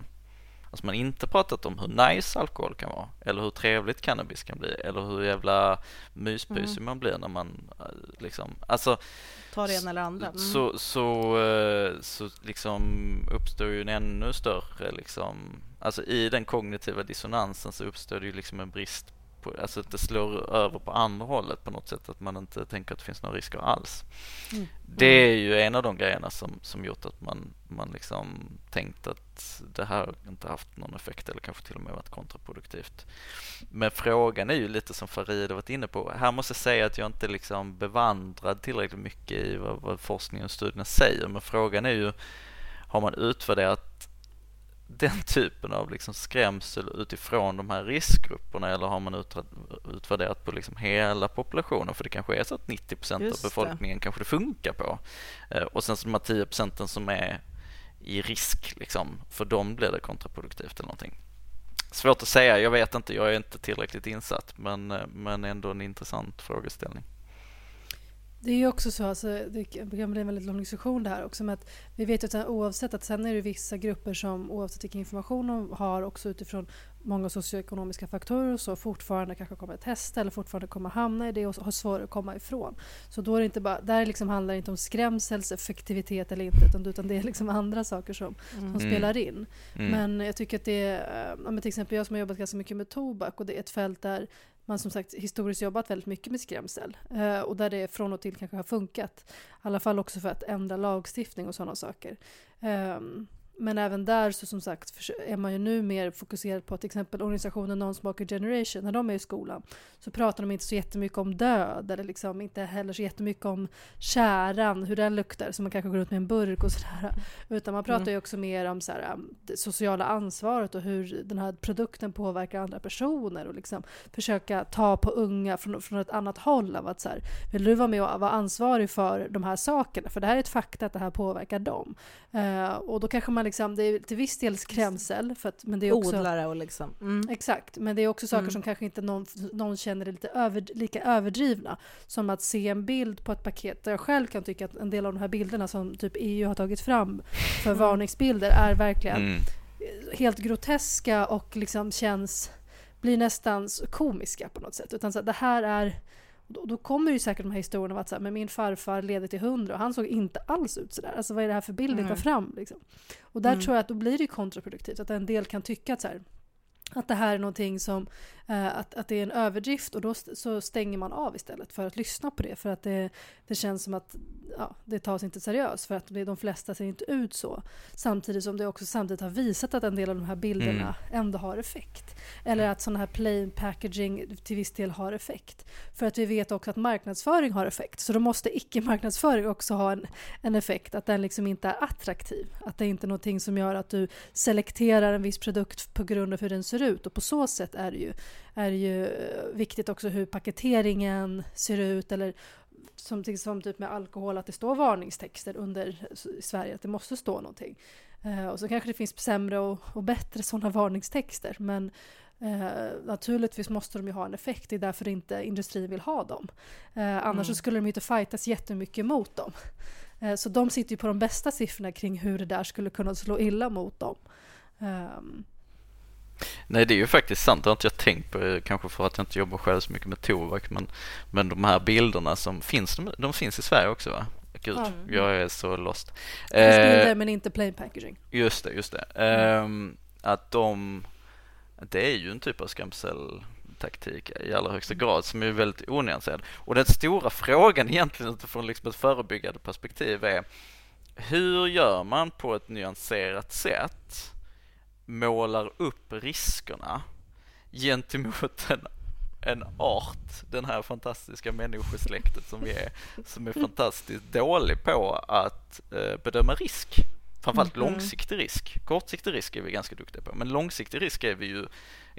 Alltså man inte pratat om hur nice alkohol kan vara eller hur trevligt cannabis kan bli eller hur jävla myspysig mm. man blir när man eh, liksom, alltså Ta det ena eller andra. Mm. Så, så, eh, så liksom uppstår ju en ännu större liksom, alltså i den kognitiva dissonansen så uppstår det ju liksom en brist på, alltså att det slår över på andra hållet på något sätt, att man inte tänker att det finns några risker alls. Mm. Det är ju en av de grejerna som, som gjort att man, man liksom tänkt att det här inte haft någon effekt eller kanske till och med varit kontraproduktivt. Men frågan är ju lite som Farid varit inne på. Här måste jag säga att jag inte liksom bevandrad tillräckligt mycket i vad, vad forskningen och studierna säger, men frågan är ju har man utvärderat den typen av liksom skrämsel utifrån de här riskgrupperna eller har man utvärderat på liksom hela populationen? För det kanske är så att 90 procent av befolkningen det. kanske det funkar på. Eh, och sen så de här 10 procenten som är i risk, liksom, för dem blir det kontraproduktivt eller någonting. Svårt att säga, jag vet inte, jag är inte tillräckligt insatt men, eh, men ändå en intressant frågeställning. Det är ju också så, alltså, det kan bli en väldigt lång diskussion det här också, att vi vet ju att oavsett att sen är det vissa grupper som oavsett vilken information de har också utifrån många socioekonomiska faktorer och så fortfarande kanske kommer att testa eller fortfarande kommer att hamna i det och har svårare att komma ifrån. Så då är det inte bara, där liksom handlar det inte om skrämselseffektivitet eller inte utan, utan det är liksom andra saker som, mm. som spelar in. Mm. Men jag tycker att det är, ja, till exempel jag som har jobbat ganska mycket med tobak och det är ett fält där man som sagt historiskt jobbat väldigt mycket med skrämsel eh, och där det från och till kanske har funkat. I alla fall också för att ändra lagstiftning och sådana saker. Um, men även där så som sagt är man ju nu mer fokuserad på till exempel organisationen Non-Smoker Generation, när de är i skolan så pratar de inte så jättemycket om död eller liksom inte heller så jättemycket om käran, hur den luktar, så man kanske går ut med en burk och sådär. Utan man pratar mm. ju också mer om så här, um, det sociala ansvaret och hur den här produkten påverkar andra personer och liksom försöka ta på unga från, från ett annat håll av att så här, vill du vara med och vara ansvarig för de här sakerna? För det här är ett fakta att det här påverkar dem. Uh, och då kanske man liksom, det är till viss del skrämsel. För att, men det är också, Odlare och liksom. Mm. Exakt, men det är också saker mm. som kanske inte någon, någon känner är lite över, lika överdrivna. Som att se en bild på ett paket där jag själv kan tycka att en del av de här bilderna som typ EU har tagit fram för mm. varningsbilder är verkligen mm. helt groteska och liksom känns, blir nästan komiska på något sätt. Utan så det här är då, då, kommer ju säkert de här historierna om att så här, men min farfar levde till hundra och han såg inte alls ut sådär. Alltså vad är det här för bild ni tar fram? Liksom? Och där mm. tror jag att då blir det kontraproduktivt. Att en del kan tycka att så här, att det här är någonting som, att, att det är en överdrift och då så stänger man av istället för att lyssna på det. För att det, det känns som att ja, det tas inte seriöst för att de flesta ser inte ut så. Samtidigt som det också samtidigt har visat att en del av de här bilderna mm. ändå har effekt. Eller att sån här plain packaging till viss del har effekt. För att vi vet också att marknadsföring har effekt. Så då måste icke-marknadsföring också ha en, en effekt. Att den liksom inte är attraktiv. Att det inte är någonting som gör att du selekterar en viss produkt på grund av hur den ser ut. Och på så sätt är det ju, är det ju viktigt också hur paketeringen ser ut. Eller som, som typ med alkohol, att det står varningstexter under i Sverige, att det måste stå någonting. Eh, och så kanske det finns sämre och, och bättre sådana varningstexter. Men eh, naturligtvis måste de ju ha en effekt, det är därför inte industrin vill ha dem. Eh, annars mm. skulle de ju inte fightas jättemycket mot dem. Eh, så de sitter ju på de bästa siffrorna kring hur det där skulle kunna slå illa mot dem. Um, Nej det är ju faktiskt sant, det har inte jag tänkt på kanske för att jag inte jobbar själv så mycket med tobak men, men de här bilderna som finns, de, de finns i Sverige också va? gud, Ja. jag är så lost. Snille Eh, men inte plain packaging. just det, just det. Ehm, att de, det är ju en typ av skrämseltaktik i allra högsta grad som är väldigt onyanserad. Och den stora frågan egentligen utifrån liksom ett förebyggande perspektiv är hur gör man på ett nyanserat sätt målar upp riskerna gentemot en, en art, den här fantastiska människosläktet som vi är, som är fantastiskt dålig på att eh, bedöma risk. Framförallt Mm. långsiktig risk. Kortsiktig risk är vi ganska duktiga på, men långsiktig risk är vi ju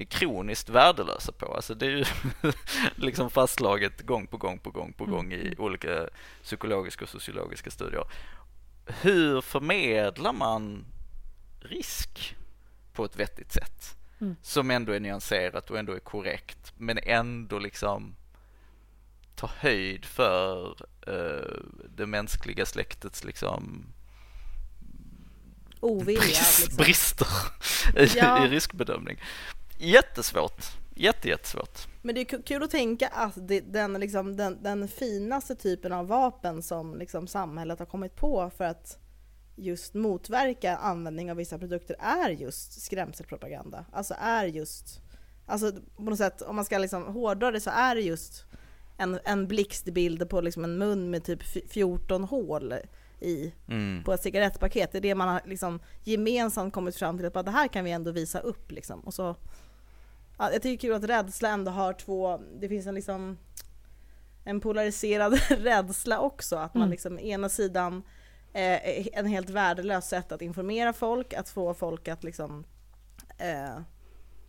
kroniskt värdelösa på. Alltså det är ju liksom fastslaget gång på gång på gång på gång i olika psykologiska och sociologiska studier. Hur förmedlar man risk på ett vettigt sätt? Mm. Som ändå är nyanserat och ändå är korrekt, men ändå liksom tar höjd för eh, det mänskliga släktets liksom Ovilja brist, liksom. brister i, Ja. i riskbedömning. Jättesvårt. Jätte, jättesvårt. Men det är ku- kul att tänka att det, den, liksom, den, den finaste typen av vapen som liksom, samhället har kommit på för att just motverka användning av vissa produkter är just skrämselpropaganda. Alltså är just, alltså på något sätt om man ska liksom hårdra det så är det just en, en blixtbild på liksom en mun med typ f- 14 hål i Mm. på ett cigarettpaket. Det är det man har liksom gemensamt kommit fram till att bara, det här kan vi ändå visa upp liksom. Och så, ja, jag tycker det är kul att rädsla ändå har två, det finns en liksom en polariserad rädsla också. Att man Mm. liksom ena sidan eh, en helt värdelös sätt att informera folk, att få folk att liksom eh,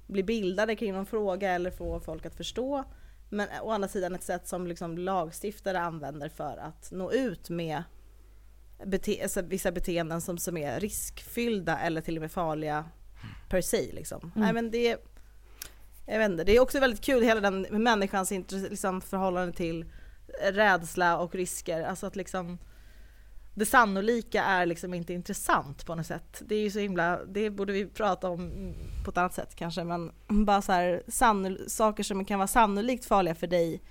bli bildade kring någon fråga eller få folk att förstå. Men å andra sidan ett sätt som liksom lagstiftare använder för att nå ut med bete- alltså vissa beteenden som, som är riskfyllda eller till och med farliga per se. Liksom. Mm. Nej, men det, jag vet inte, det är också väldigt kul hela den människans liksom, förhållande till rädsla och risker. Alltså att liksom det sannolika är liksom inte intressant på något sätt. Det är ju så himla, det borde vi prata om på ett annat sätt kanske, men bara så här, sannol- saker som kan vara sannolikt farliga för dig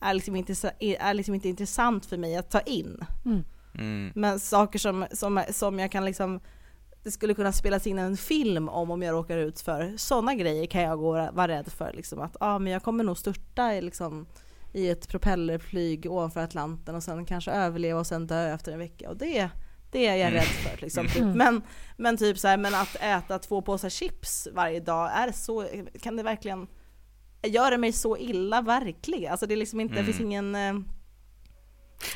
är liksom, inte, är liksom inte intressant för mig att ta in. Mm. Mm. Men saker som, som, som jag kan liksom det skulle kunna spelas in en film om om jag råkar ut för sådana grejer kan jag gå vara rädd för liksom att ah, men jag kommer nog störta i, liksom, i ett propellerflyg ovanför Atlanten och sen kanske överleva och sen dö efter en vecka och det, det är jag Mm. rädd för liksom. Typ. Mm. Men, men typ så här, men att äta två påsar chips varje dag, är så, kan det verkligen Gör det mig så illa verkligen? Alltså det är liksom inte, det finns Mm. ingen eh,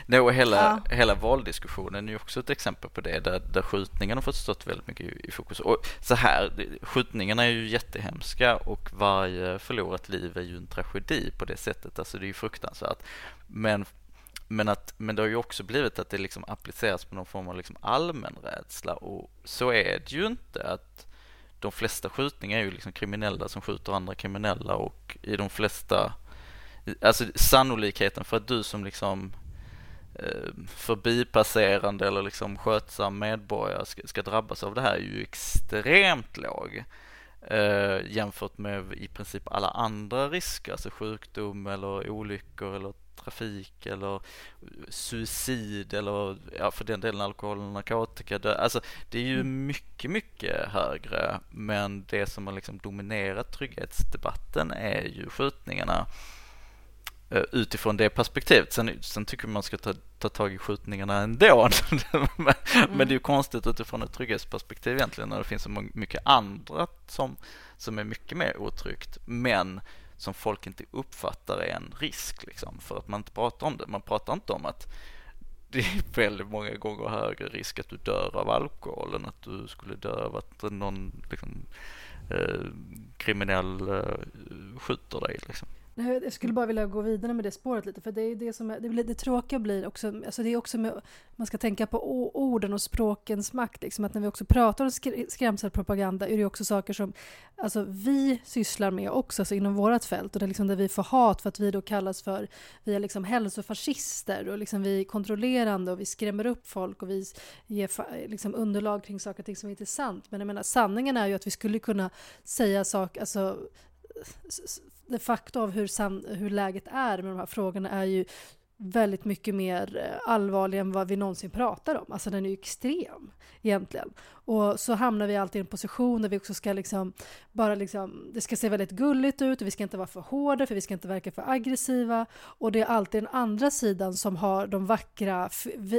Nej, och hela, Ja. hela valdiskussionen är ju också ett exempel på det, där, där skjutningarna har fått stått väldigt mycket i, i fokus. Och så här, skjutningarna är ju jättehemska och varje förlorat liv är ju en tragedi på det sättet, alltså det är ju fruktansvärt. Men, men, att, men det har ju också blivit att det liksom appliceras på någon form av liksom allmän rädsla och så är det ju inte att de flesta skjutningar är ju liksom kriminella som skjuter andra kriminella och i de flesta Alltså sannolikheten för att du som liksom förbipasserande eller liksom skötsam medborgare ska, ska drabbas av det här är ju extremt låg eh, jämfört med i princip alla andra risker, alltså sjukdom eller olyckor eller trafik eller suicid eller ja, för den delen alkohol och narkotika. Det, alltså, det är ju mycket, mycket högre men det som har liksom dominerat trygghetsdebatten är ju skjutningarna eh, utifrån det perspektivet. Sen, sen tycker man ska ta, ta tag i skjutningarna ändå. men, men det är ju konstigt utifrån ett trygghetsperspektiv egentligen när det finns så mycket andra som, som är mycket mer otryggt men som folk inte uppfattar är en risk liksom, för att man inte pratar om det. Man pratar inte om att det är väldigt många gånger högre risk att du dör av alkohol än att du skulle dö av att någon liksom, eh, kriminell eh, skjuter dig. Liksom. Jag skulle bara vilja gå vidare med det spåret lite, för det är det som är, det, blir, det tråkiga blir också, alltså det är också med, man ska tänka på orden och språkens makt, liksom att när vi också pratar om skrämselpropaganda är det också saker som alltså, vi sysslar med också, alltså inom vårt fält, och det är liksom där vi får hat för att vi då kallas för, vi är liksom hälsofascister och liksom vi är kontrollerande och vi skrämmer upp folk och vi ger liksom underlag kring saker och ting som inte är sant. Men jag menar, sanningen är ju att vi skulle kunna säga saker, alltså de facto av hur, san, hur läget är med de här frågorna är ju väldigt mycket mer eh, allvarlig än vad vi någonsin pratar om. Alltså den är ju extrem egentligen. Och så hamnar vi alltid i en position där vi också ska liksom bara liksom, det ska se väldigt gulligt ut och vi ska inte vara för hårda för vi ska inte verka för aggressiva. Och det är alltid den andra sidan som har de vackra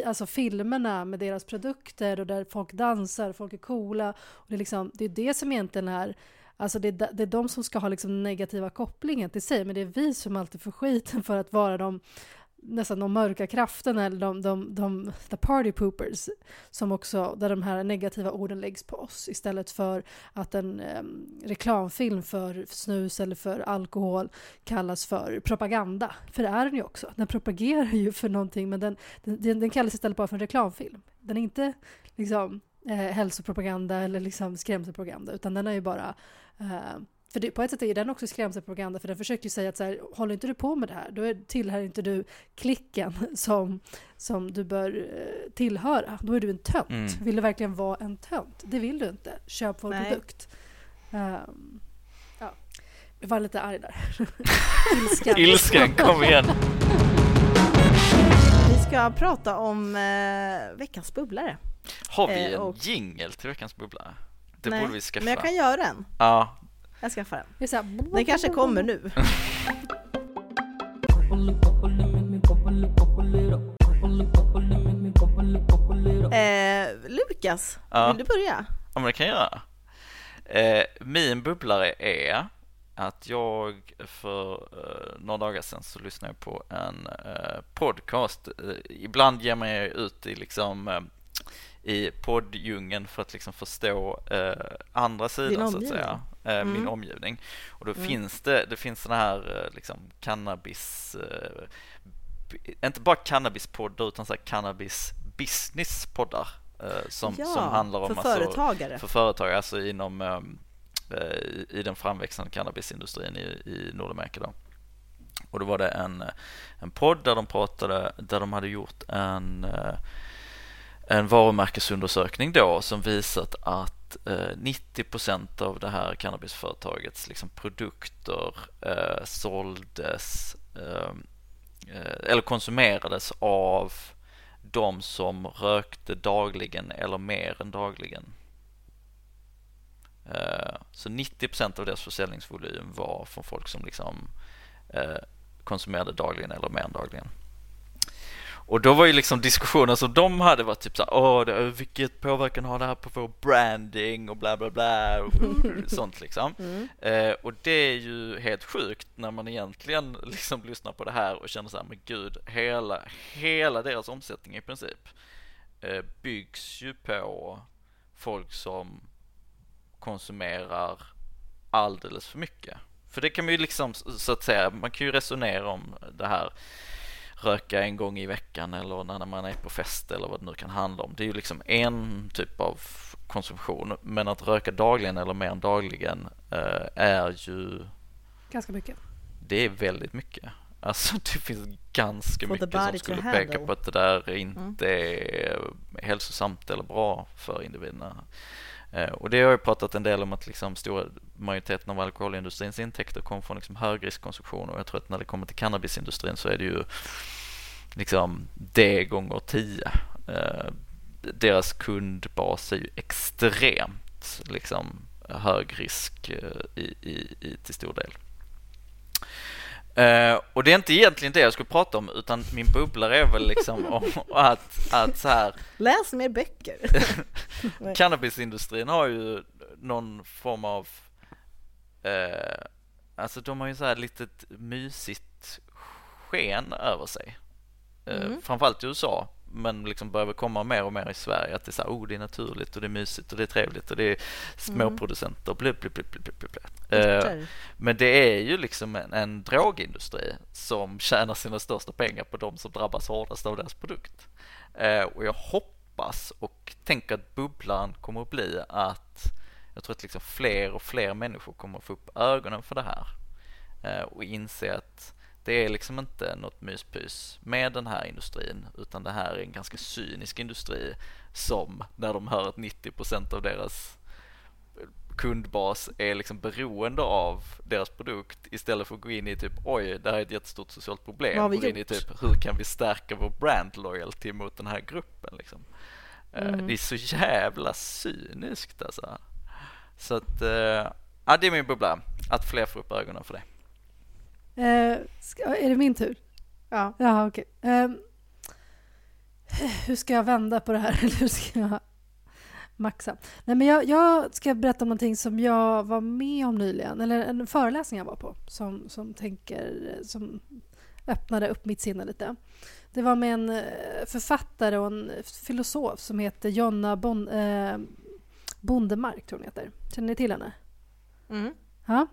alltså filmerna med deras produkter och där folk dansar, folk är coola. Och det, är liksom, det är det som egentligen är Alltså det, är, det är de som ska ha liksom negativa kopplingen till sig, men det är vi som alltid får skiten för att vara de nästan de mörka krafterna eller de, de, de the party poopers som också, där de här negativa orden läggs på oss istället för att en eh, reklamfilm för snus eller för alkohol kallas för propaganda. För det är den ju också. Den propagerar ju för någonting men den, den, den kallas istället bara för en reklamfilm. Den är inte liksom eh, hälsopropaganda eller liksom skrämselpropaganda utan den är ju bara eh, för det, på ett sätt är den också skrämselpropaganda för den försöker ju säga att så här, håller inte du på med det här då är, tillhör inte du klicken som, som du bör uh, tillhöra. Då är du en tönt. Mm. Vill du verkligen vara en tönt? Det vill du inte. Köp vår Nej. produkt. Um, ja. Jag var lite arg där. Ilskan. Ilskan, kom igen. Vi ska prata om uh, veckans bubblare. Har vi eh, en och... jingel till veckans bubblare? Det Nej, borde vi skaffa. Men jag kan göra en. Ja, jag skaffar den. Här, den kanske kommer nu. eh, Lukas, ja. vill du börja? Ja, men det kan jag göra. Eh, min bubblare är att jag för eh, några dagar sedan så lyssnade jag på en eh, podcast. Eh, ibland ger man ut i liksom eh, i podddjungeln för att liksom förstå eh, andra sidan så att säga, eh, mm. min omgivning. Och då mm. finns det, det finns sådana här eh, liksom cannabis, eh, inte bara cannabispoddar utan så här cannabis businesspoddar eh, som, ja, som handlar om för alltså, företagare. För företagare, alltså inom eh, i den framväxande cannabisindustrin i, i Nordamerika. Då. Och då var det en, en podd där de pratade, där de hade gjort en en varumärkesundersökning då som visat att 90 eh, av det här cannabisföretagets liksom produkter eh, såldes eh, eh, eller konsumerades av de som rökte dagligen eller mer än dagligen. Eh, så 90% av deras försäljningsvolym var från folk som liksom eh, konsumerade dagligen eller mer än dagligen. Och då var ju liksom diskussionen som de hade varit typ såhär, åh, det, vilket påverkan har det här på vår branding och bla bla bla och sånt liksom. Mm. Eh, och det är ju helt sjukt när man egentligen liksom lyssnar på det här och känner såhär, men gud, hela, hela deras omsättning i princip eh, byggs ju på folk som konsumerar alldeles för mycket. För det kan man ju liksom så att säga, man kan ju resonera om det här röka en gång i veckan eller när man är på fest eller vad det nu kan handla om. Det är ju liksom en typ av konsumtion. Men att röka dagligen eller mer än dagligen eh, är ju... Ganska mycket. Det är väldigt mycket. Alltså det finns ganska For mycket som skulle peka på att det där inte mm. är hälsosamt eller bra för individerna. Eh, och det har jag pratat en del om att liksom stora majoriteten av alkoholindustrins intäkter kommer från liksom högriskkonsumtion och jag tror att när det kommer till cannabisindustrin så är det ju liksom det gånger tio. Eh, deras kundbas är ju extremt liksom hög risk eh, i, i, i till stor del. Uh, och det är inte egentligen det jag skulle prata om utan min bubblare är väl liksom om att, att så här Läs mer böcker! Cannabisindustrin har ju någon form av uh, Alltså de har ju så här litet mysigt sken över sig uh, mm. Framförallt i USA men liksom börjar komma mer och mer i Sverige att det är så här, oh, det är naturligt och det är mysigt och det är trevligt och det är småproducenter och bla, bla, bla, bla, bla, bla. Men det är ju liksom en, en drogindustri som tjänar sina största pengar på de som drabbas hårdast av deras produkt. Uh, och jag hoppas och tänker att bubblan kommer att bli att jag tror att liksom fler och fler människor kommer att få upp ögonen för det här uh, och inse att det är liksom inte något myspys med den här industrin utan det här är en ganska cynisk industri som när de hör att 90% av deras kundbas är liksom beroende av deras produkt istället för att gå in i typ oj, det här är ett jättestort socialt problem. Vad in i typ hur kan vi stärka vår brand loyalty mot den här gruppen liksom. Eh, Mm. Det är så jävla cyniskt alltså. Så att, eh, ja det är min bubbla. Att fler får upp ögonen för det. Eh, ska, är det min tur? Ja. Ja, okej. Ehm, hur ska jag vända på det här? Eller hur ska jag maxa? Nej, men jag, jag ska berätta om någonting som jag var med om nyligen. Eller en föreläsning jag var på som, som, tänker, som öppnade upp mitt sinne lite. Det var med en eh, författare och en filosof som heter Jonna bon, eh, Bondemark, tror hon heter. Känner ni till henne? Mm. Ja.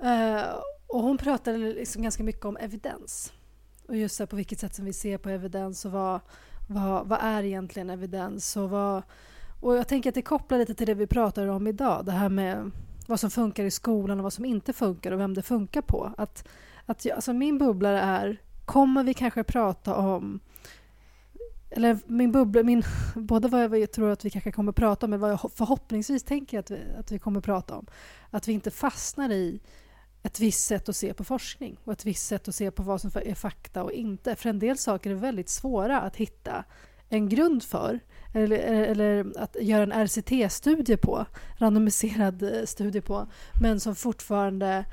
Eh, och hon pratade liksom ganska mycket om evidens. Och just så här på vilket sätt som vi ser på evidens och vad, vad, vad är egentligen evidens och vad... Och jag tänker att det kopplar lite till det vi pratar om idag. Det här med vad som funkar i skolan och vad som inte funkar och vem det funkar på. Att, att jag, alltså min bubblare är, kommer vi kanske prata om eller min bubbla, min, både vad jag tror att vi kanske kommer prata om men vad jag förhoppningsvis tänker att vi, att vi kommer prata om. Att vi inte fastnar i ett visst sätt att se på forskning och ett visst sätt att se på vad som är fakta och inte. För en del saker är väldigt svåra att hitta en grund för eller, eller att göra en RCT-studie på, randomiserad eh, studie på, men som fortfarande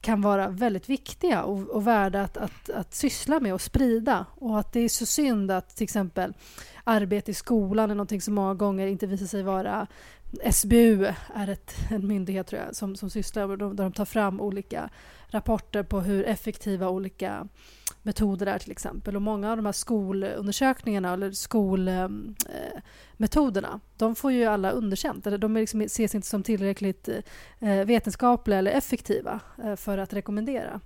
kan vara väldigt viktiga och, och värda att, att, att syssla med och sprida. Och att det är så synd att till exempel arbete i skolan är någonting som många gånger inte visar sig vara SBU är ett, en myndighet tror jag, som, som sysslar med där de tar fram olika rapporter på hur effektiva olika metoder är till exempel. Och många av de här skolundersökningarna eller skolmetoderna ehm, eh, de får ju alla underkänt. Eller de liksom, ses inte som tillräckligt eh, eh, vetenskapliga eller effektiva för att rekommendera.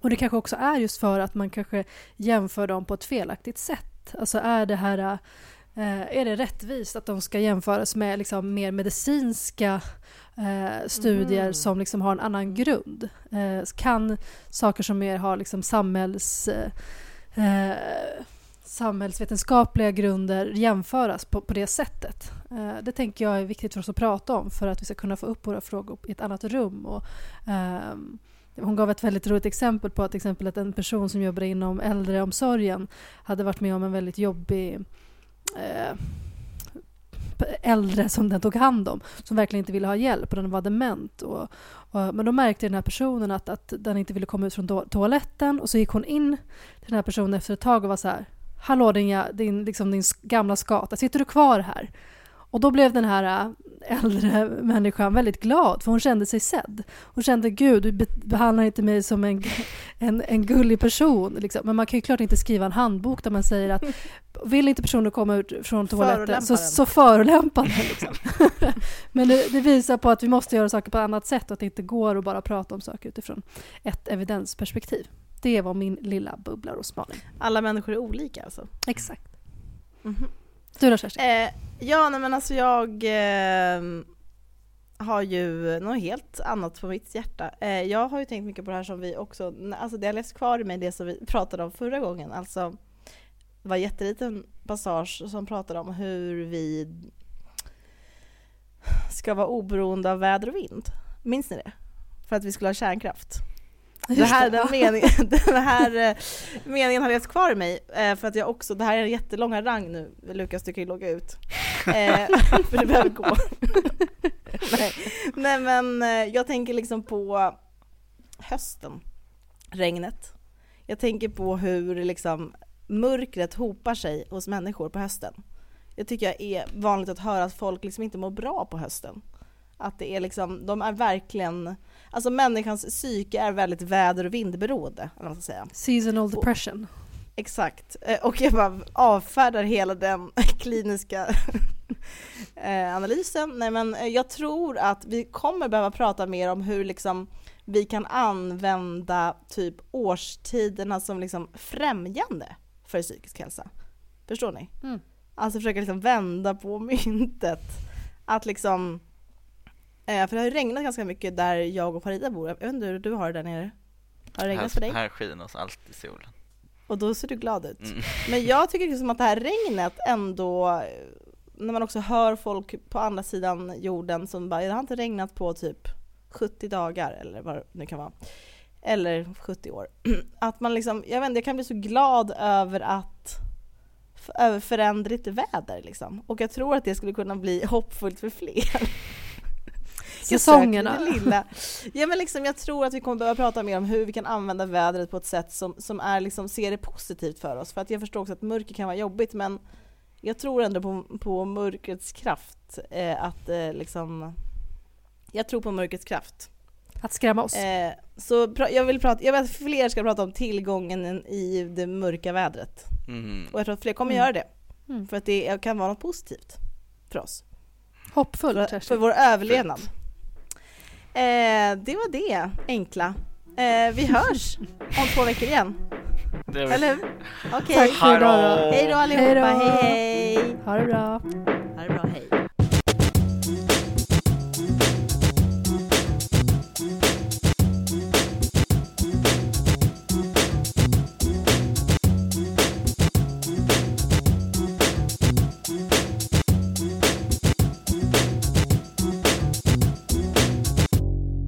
Och det kanske också är just för att man kanske jämför dem på ett felaktigt sätt. Alltså är det här är det rättvist att de ska jämföras med liksom mer medicinska eh, studier Mm. som liksom har en annan grund? Eh, kan saker som mer har liksom samhälls, eh, eh, samhällsvetenskapliga grunder jämföras på, på det sättet? Eh, det tänker jag är viktigt för oss att prata om för att vi ska kunna få upp våra frågor i ett annat rum. Och, ehm, hon gav ett väldigt roligt exempel på att, exempel att en person som jobbar inom äldreomsorgen hade varit med om en väldigt jobbig eh, äldre som den tog hand om som verkligen inte ville ha hjälp och den var dement. Och, och, men då märkte den här personen att, att den inte ville komma ut från to- toaletten och så gick hon in till den här personen efter ett tag och var så här Hallå din, din, liksom din gamla skata, sitter du kvar här? Och då blev den här äh, äldre människan väldigt glad för hon kände sig sedd. Hon kände gud, du be- behandlar inte mig som en, en, en gullig person. Liksom. Men man kan ju klart inte skriva en handbok där man säger att vill inte personen komma ut från toaletten så, så förolämpar den. Liksom. Men det, det visar på att vi måste göra saker på ett annat sätt och att det inte går att bara prata om saker utifrån ett evidensperspektiv. Det var min lilla bubbla Rosmarin. Alla människor är olika alltså. Exakt. Mhm. Du då Kerstin? Eh, ja, nej, men alltså jag eh, har ju något helt annat på mitt hjärta. Eh, jag har ju tänkt mycket på det här som vi också, alltså det har läst kvar i mig det som vi pratade om förra gången. Alltså, det var en jätteliten passage som pratade om hur vi ska vara oberoende av väder och vind. Minns ni det? För att vi skulle ha kärnkraft. Det här, det, den, meningen, den här eh, meningen har levt kvar i mig eh, för att jag också, det här är en jättelång rang nu, Lukas du kan ju logga ut. Eh, för du behöver gå. Nej. Nej men jag tänker liksom på hösten, regnet. Jag tänker på hur liksom mörkret hopar sig hos människor på hösten. Jag tycker det är vanligt att höra att folk liksom inte mår bra på hösten. Att det är liksom, de är verkligen, alltså människans psyke är väldigt väder och vindberoende, eller vad man ska säga. Seasonal depression. Exakt. Eh, Och jag bara avfärdar hela den kliniska eh, analysen. Nej men eh, jag tror att vi kommer behöva prata mer om hur liksom vi kan använda typ årstiderna som liksom främjande för psykisk hälsa. Förstår ni? Mm. Alltså försöka liksom vända på myntet. Att liksom, eh, för det har ju regnat ganska mycket där jag och Farida bor. Jag vet inte hur du har det där nere? Har det regnat för dig? Här, här skiner alltid solen. Och då ser du glad ut. Mm. Men jag tycker liksom att det här regnet ändå när man också hör folk på andra sidan jorden som bara, det har inte regnat på typ 70 dagar eller vad det nu kan vara. Eller 70 år. Att man liksom, jag vet inte, jag kan bli så glad över att över föränderligt väder liksom. Och jag tror att det skulle kunna bli hoppfullt för fler. Säsongerna. Lilla. Ja men liksom jag tror att vi kommer behöva prata mer om hur vi kan använda vädret på ett sätt som, som är liksom, ser det positivt för oss. För att jag förstår också att mörker kan vara jobbigt men jag tror ändå på, på mörkrets kraft. Eh, att eh, liksom, jag tror på mörkrets kraft. Att skrämma oss. Eh, så jag vill, prata, jag vill att fler ska prata om tillgången i det mörka vädret. Mm. Och jag tror att fler kommer Mm. göra det. Mm. För att det kan vara något positivt för oss. Hoppfullt, För, för vår överlevnad. Eh, det var det enkla. Eh, vi hörs om två veckor igen. Det Eller hur? Okej. Tack för idag! Hej då allihopa, Hej då. hej hej! Ha det bra.